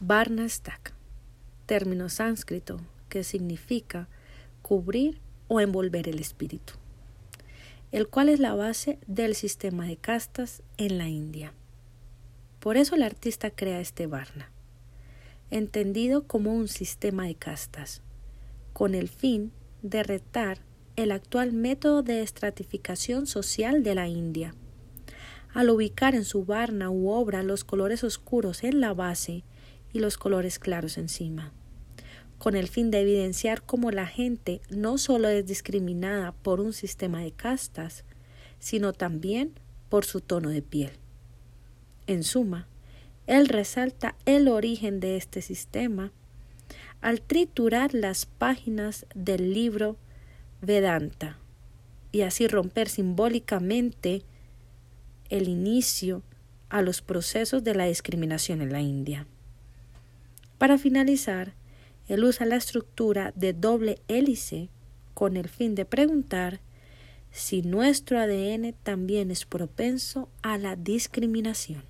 Varna Stack, término sánscrito que significa cubrir o envolver el espíritu, el cual es la base del sistema de castas en la India. Por eso el artista crea este Varna, entendido como un sistema de castas, con el fin de retar el actual método de estratificación social de la India. Al ubicar en su Varna u obra los colores oscuros en la base los colores claros encima con el fin de evidenciar cómo la gente no solo es discriminada por un sistema de castas, sino también por su tono de piel. En suma, él resalta el origen de este sistema al triturar las páginas del libro Vedanta y así romper simbólicamente el inicio a los procesos de la discriminación en la India. Para finalizar, él usa la estructura de doble hélice con el fin de preguntar si nuestro ADN también es propenso a la discriminación.